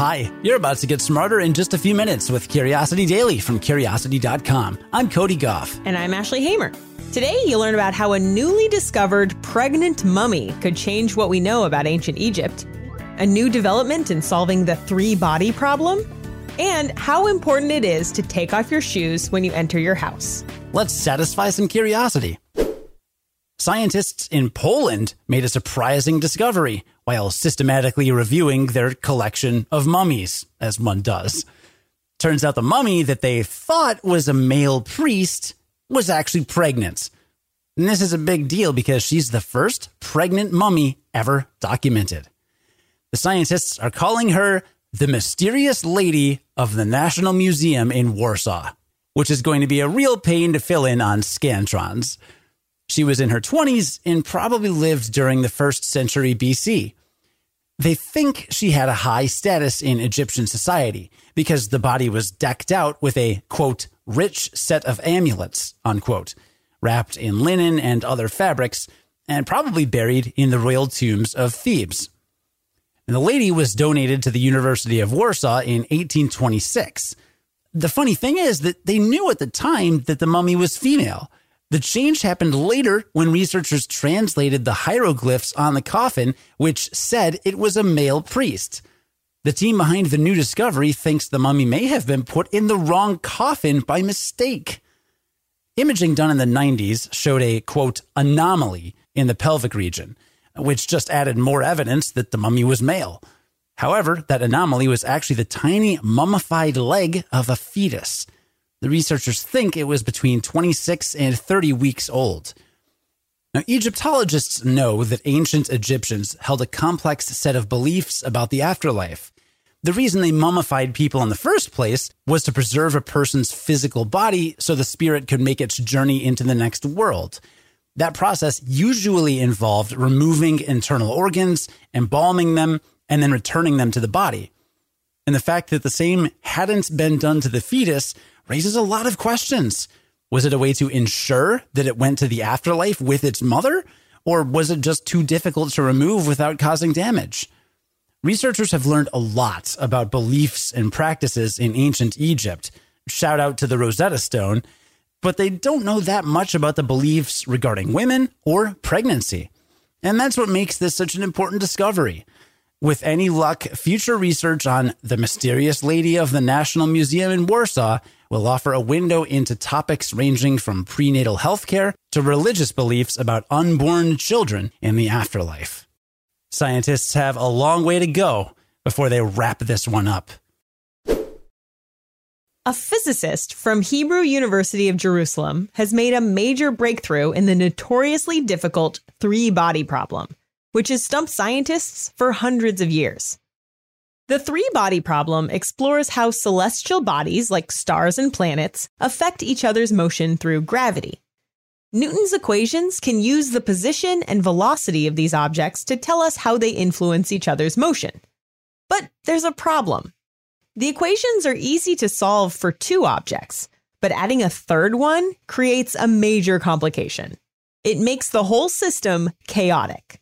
Hi, you're about to get smarter in just a few minutes with Curiosity Daily from Curiosity.com. I'm Cody Gough. And I'm Ashley Hamer. Today, you'll learn about how a newly discovered pregnant mummy could change what we know about ancient Egypt, a new development in solving the three body problem, and how important it is to take off your shoes when you enter your house. Let's satisfy some curiosity. Scientists in Poland made a surprising discovery while systematically reviewing their collection of mummies, as one does. Turns out the mummy that they thought was a male priest was actually pregnant. And this is a big deal because she's the first pregnant mummy ever documented. The scientists are calling her the mysterious lady of the National Museum in Warsaw, which is going to be a real pain to fill in on Scantrons. She was in her 20s and probably lived during the first century BC. They think she had a high status in Egyptian society because the body was decked out with a, quote, rich set of amulets, unquote, wrapped in linen and other fabrics, and probably buried in the royal tombs of Thebes. And the lady was donated to the University of Warsaw in 1826. The funny thing is that they knew at the time that the mummy was female the change happened later when researchers translated the hieroglyphs on the coffin, which said it was a male priest. The team behind the new discovery thinks the mummy may have been put in the wrong coffin by mistake. Imaging done in the 90s showed a quote anomaly in the pelvic region, which just added more evidence that the mummy was male. However, that anomaly was actually the tiny mummified leg of a fetus. The researchers think it was between 26 and 30 weeks old. Now, Egyptologists know that ancient Egyptians held a complex set of beliefs about the afterlife. The reason they mummified people in the first place was to preserve a person's physical body so the spirit could make its journey into the next world. That process usually involved removing internal organs, embalming them, and then returning them to the body. And the fact that the same hadn't been done to the fetus raises a lot of questions. Was it a way to ensure that it went to the afterlife with its mother? Or was it just too difficult to remove without causing damage? Researchers have learned a lot about beliefs and practices in ancient Egypt. Shout out to the Rosetta Stone. But they don't know that much about the beliefs regarding women or pregnancy. And that's what makes this such an important discovery. With any luck, future research on the mysterious lady of the National Museum in Warsaw will offer a window into topics ranging from prenatal healthcare to religious beliefs about unborn children in the afterlife. Scientists have a long way to go before they wrap this one up. A physicist from Hebrew University of Jerusalem has made a major breakthrough in the notoriously difficult three body problem which has stumped scientists for hundreds of years. The three body problem explores how celestial bodies like stars and planets affect each other's motion through gravity. Newton's equations can use the position and velocity of these objects to tell us how they influence each other's motion. But there's a problem. The equations are easy to solve for two objects, but adding a third one creates a major complication. It makes the whole system chaotic.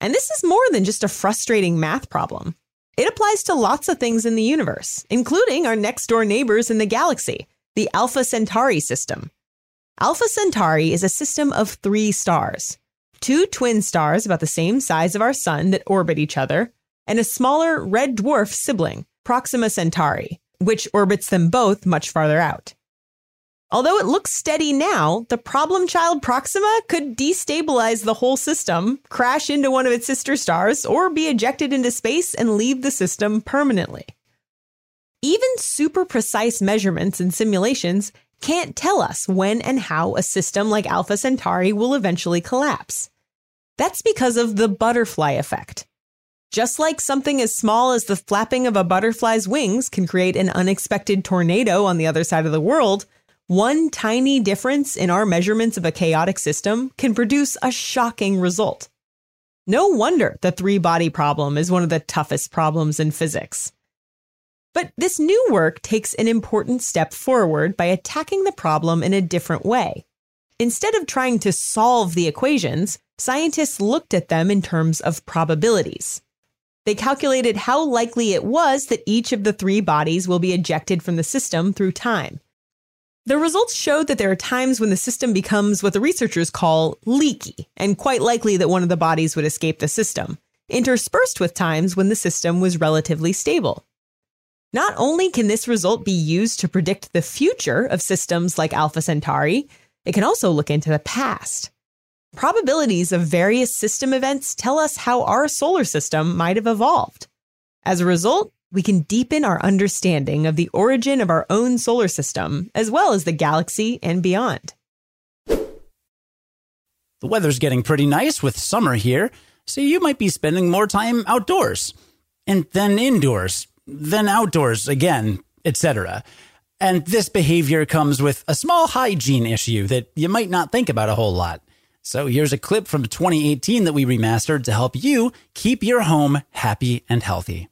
And this is more than just a frustrating math problem. It applies to lots of things in the universe, including our next door neighbors in the galaxy, the Alpha Centauri system. Alpha Centauri is a system of three stars two twin stars about the same size of our sun that orbit each other, and a smaller red dwarf sibling, Proxima Centauri, which orbits them both much farther out. Although it looks steady now, the problem child Proxima could destabilize the whole system, crash into one of its sister stars, or be ejected into space and leave the system permanently. Even super precise measurements and simulations can't tell us when and how a system like Alpha Centauri will eventually collapse. That's because of the butterfly effect. Just like something as small as the flapping of a butterfly's wings can create an unexpected tornado on the other side of the world, one tiny difference in our measurements of a chaotic system can produce a shocking result. No wonder the three body problem is one of the toughest problems in physics. But this new work takes an important step forward by attacking the problem in a different way. Instead of trying to solve the equations, scientists looked at them in terms of probabilities. They calculated how likely it was that each of the three bodies will be ejected from the system through time. The results showed that there are times when the system becomes what the researchers call leaky, and quite likely that one of the bodies would escape the system, interspersed with times when the system was relatively stable. Not only can this result be used to predict the future of systems like Alpha Centauri, it can also look into the past. Probabilities of various system events tell us how our solar system might have evolved. As a result, we can deepen our understanding of the origin of our own solar system, as well as the galaxy and beyond. The weather's getting pretty nice with summer here, so you might be spending more time outdoors, and then indoors, then outdoors again, etc. And this behavior comes with a small hygiene issue that you might not think about a whole lot. So here's a clip from 2018 that we remastered to help you keep your home happy and healthy.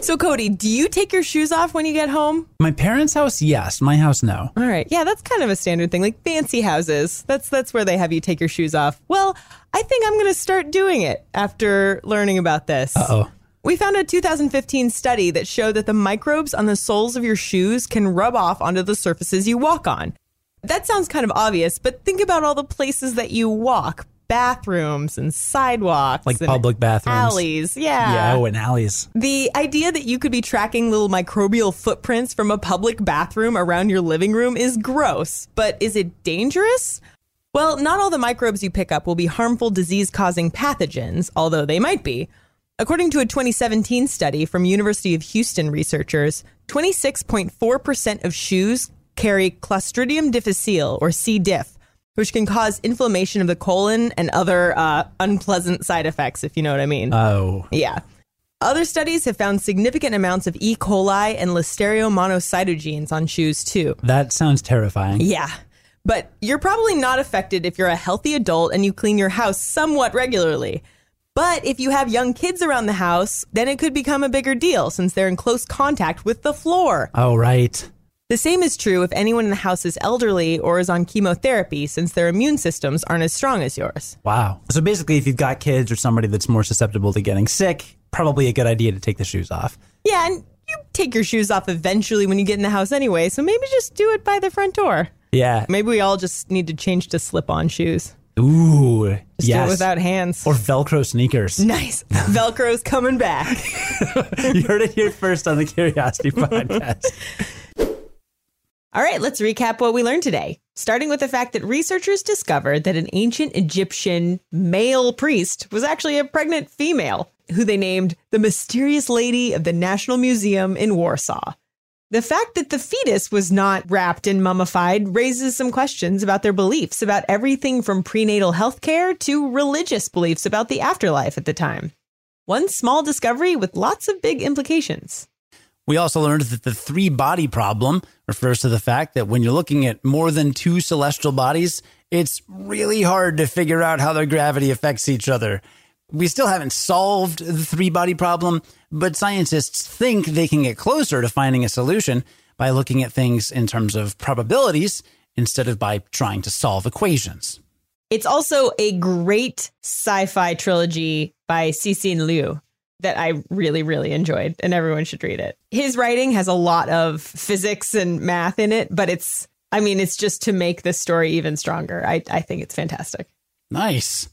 So, Cody, do you take your shoes off when you get home? My parents' house, yes. My house, no. All right. Yeah, that's kind of a standard thing. Like fancy houses. That's that's where they have you take your shoes off. Well, I think I'm going to start doing it after learning about this. Uh-oh. We found a 2015 study that showed that the microbes on the soles of your shoes can rub off onto the surfaces you walk on. That sounds kind of obvious, but think about all the places that you walk bathrooms and sidewalks, Like and public bathrooms. alleys. Yeah. Yeah, oh, and alleys. The idea that you could be tracking little microbial footprints from a public bathroom around your living room is gross, but is it dangerous? Well, not all the microbes you pick up will be harmful disease causing pathogens, although they might be. According to a 2017 study from University of Houston researchers, 26.4% of shoes carry Clostridium difficile or C. diff, which can cause inflammation of the colon and other uh, unpleasant side effects, if you know what I mean. Oh. Yeah. Other studies have found significant amounts of E. coli and Listeria monocytogenes on shoes too. That sounds terrifying. Yeah. But you're probably not affected if you're a healthy adult and you clean your house somewhat regularly. But if you have young kids around the house, then it could become a bigger deal since they're in close contact with the floor. Oh, right. The same is true if anyone in the house is elderly or is on chemotherapy since their immune systems aren't as strong as yours. Wow. So basically, if you've got kids or somebody that's more susceptible to getting sick, probably a good idea to take the shoes off. Yeah, and you take your shoes off eventually when you get in the house anyway, so maybe just do it by the front door. Yeah. Maybe we all just need to change to slip on shoes. Ooh. Just yes. do it without hands. or Velcro sneakers. nice. Velcro's coming back. you heard it here first on the Curiosity Podcast. All right, let's recap what we learned today. Starting with the fact that researchers discovered that an ancient Egyptian male priest was actually a pregnant female who they named the mysterious lady of the National Museum in Warsaw. The fact that the fetus was not wrapped and mummified raises some questions about their beliefs about everything from prenatal health care to religious beliefs about the afterlife at the time. One small discovery with lots of big implications. We also learned that the three body problem refers to the fact that when you're looking at more than two celestial bodies, it's really hard to figure out how their gravity affects each other. We still haven't solved the three body problem, but scientists think they can get closer to finding a solution by looking at things in terms of probabilities instead of by trying to solve equations. It's also a great sci-fi trilogy by Cixin Liu that I really, really enjoyed, and everyone should read it. His writing has a lot of physics and math in it, but it's, I mean, it's just to make the story even stronger. I, I think it's fantastic. Nice.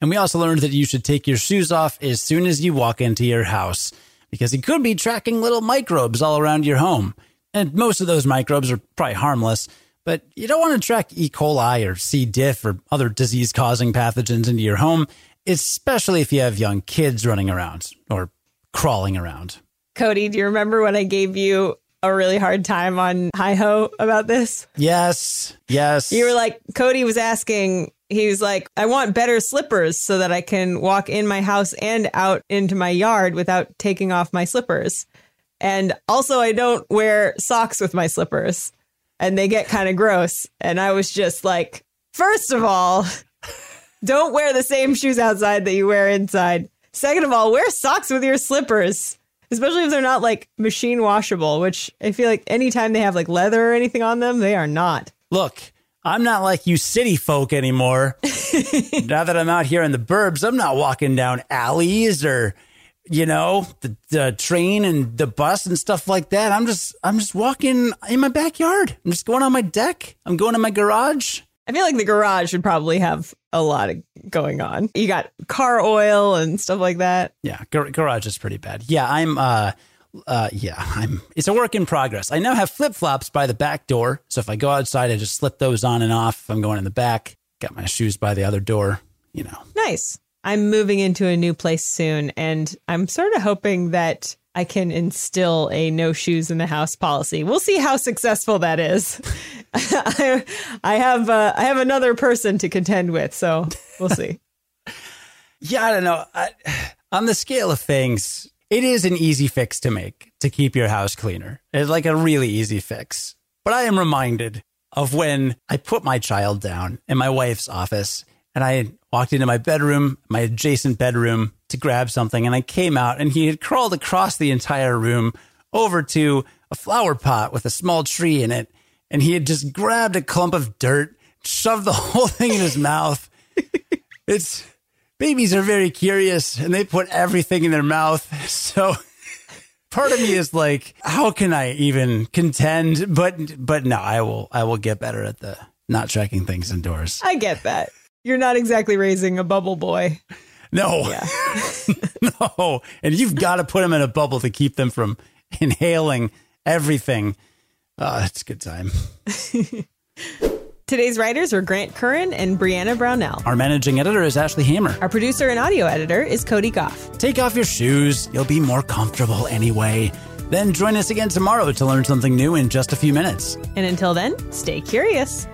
And we also learned that you should take your shoes off as soon as you walk into your house because you could be tracking little microbes all around your home. And most of those microbes are probably harmless, but you don't want to track E. coli or C. diff or other disease causing pathogens into your home, especially if you have young kids running around or crawling around. Cody, do you remember when I gave you a really hard time on Hi Ho about this? Yes, yes. You were like, Cody was asking, he was like, I want better slippers so that I can walk in my house and out into my yard without taking off my slippers. And also, I don't wear socks with my slippers and they get kind of gross. And I was just like, first of all, don't wear the same shoes outside that you wear inside. Second of all, wear socks with your slippers, especially if they're not like machine washable, which I feel like anytime they have like leather or anything on them, they are not. Look, I'm not like you city folk anymore. now that I'm out here in the burbs, I'm not walking down alleys or you know, the, the train and the bus and stuff like that. I'm just, I'm just walking in my backyard. I'm just going on my deck. I'm going to my garage. I feel like the garage would probably have a lot of going on. You got car oil and stuff like that. Yeah, gar- garage is pretty bad. Yeah, I'm. uh uh yeah, I'm. It's a work in progress. I now have flip flops by the back door, so if I go outside, I just slip those on and off. If I'm going in the back, got my shoes by the other door. You know, Nice. I'm moving into a new place soon, and I'm sort of hoping that I can instill a no shoes in the house policy. We'll see how successful that is. I, have uh, I have another person to contend with, so we'll see. yeah, I don't know. I, on the scale of things, it is an easy fix to make to keep your house cleaner. It's like a really easy fix. But I am reminded of when I put my child down in my wife's office and I walked into my bedroom, my adjacent bedroom to grab something and I came out and he had crawled across the entire room over to a flower pot with a small tree in it and he had just grabbed a clump of dirt, shoved the whole thing in his mouth. It's babies are very curious and they put everything in their mouth. So part of me is like, how can I even contend? But but no, I will I will get better at the not tracking things indoors. I get that. You're not exactly raising a bubble boy. No. Yeah. no. And you've got to put them in a bubble to keep them from inhaling everything. Oh, it's a good time. Today's writers are Grant Currin and Brianna Brownell. Our managing editor is Ashley Hamer. Our producer and audio editor is Cody Gough. Take off your shoes. You'll be more comfortable anyway. Then join us again tomorrow to learn something new in just a few minutes. And until then, stay curious.